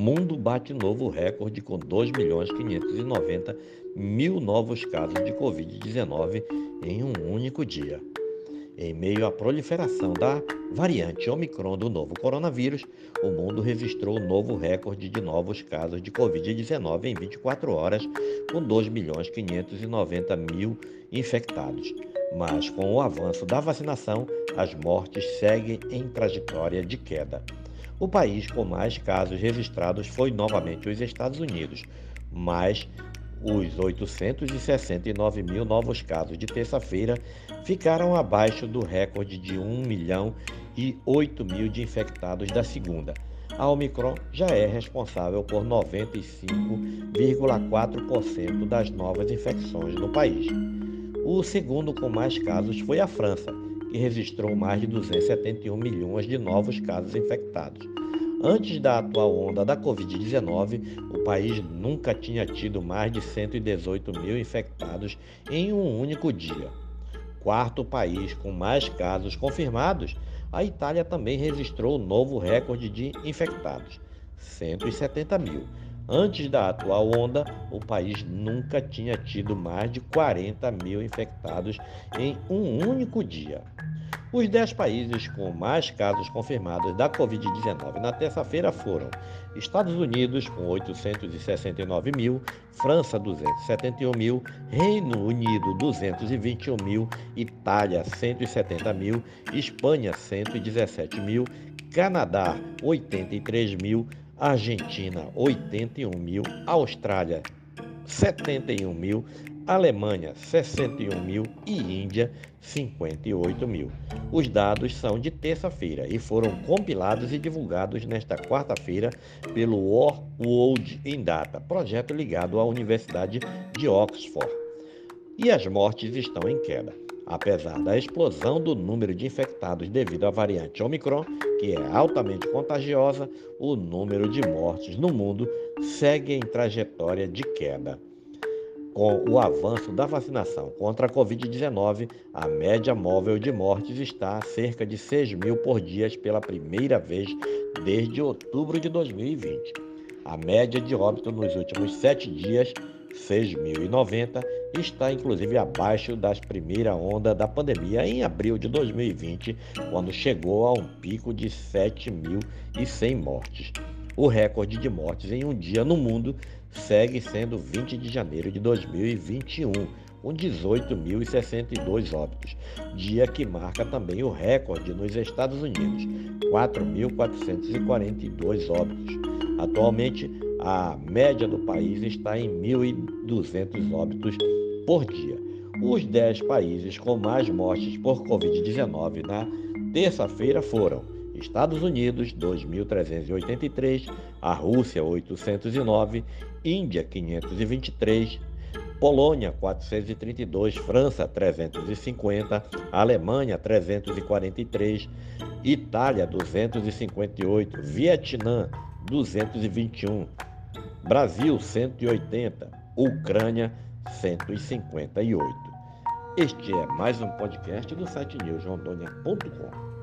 mundo bate novo recorde com 2 milhões 590 mil novos casos de Covid-19 em um único dia. Em meio à proliferação da variante Omicron do novo coronavírus, o mundo registrou um novo recorde de novos casos de Covid-19 em 24 horas, com 2 milhões 590 mil infectados. Mas com o avanço da vacinação, as mortes seguem em trajetória de queda. O país com mais casos registrados foi novamente os Estados Unidos, mas os 869 mil novos casos de terça-feira ficaram abaixo do recorde de 1 milhão e 8 mil de infectados da segunda. A Omicron já é responsável por 95,4% das novas infecções no país. O segundo com mais casos foi a França, que registrou mais de 271 milhões de novos casos infectados. Antes da atual onda da Covid-19, o país nunca tinha tido mais de 118 mil infectados em um único dia. Quarto país com mais casos confirmados, a Itália também registrou novo recorde de infectados, 170 mil. Antes da atual onda, o país nunca tinha tido mais de 40 mil infectados em um único dia. Os 10 países com mais casos confirmados da Covid-19 na terça-feira foram Estados Unidos, com 869 mil, França, 271 mil, Reino Unido, 221 mil, Itália, 170 mil, Espanha, 117 mil, Canadá, 83 mil, Argentina, 81 mil, Austrália, 71 mil, Alemanha 61 mil e Índia 58 mil. Os dados são de terça-feira e foram compilados e divulgados nesta quarta-feira pelo World in Data, projeto ligado à Universidade de Oxford. E as mortes estão em queda. Apesar da explosão do número de infectados devido à variante Omicron, que é altamente contagiosa, o número de mortes no mundo segue em trajetória de queda. Com o avanço da vacinação contra a Covid-19, a média móvel de mortes está a cerca de 6 mil por dia pela primeira vez desde outubro de 2020. A média de óbito nos últimos sete dias, 6.090, está inclusive abaixo das primeira onda da pandemia em abril de 2020, quando chegou a um pico de 7.100 mortes. O recorde de mortes em um dia no mundo segue sendo 20 de janeiro de 2021, com 18.062 óbitos, dia que marca também o recorde nos Estados Unidos, 4.442 óbitos. Atualmente, a média do país está em 1.200 óbitos por dia. Os 10 países com mais mortes por Covid-19 na terça-feira foram Estados Unidos 2.383, a Rússia 809, Índia 523, Polônia 432, França 350, Alemanha 343, Itália 258, Vietnã 221, Brasil 180, Ucrânia 158. Este é mais um podcast do site newsrondônia.com.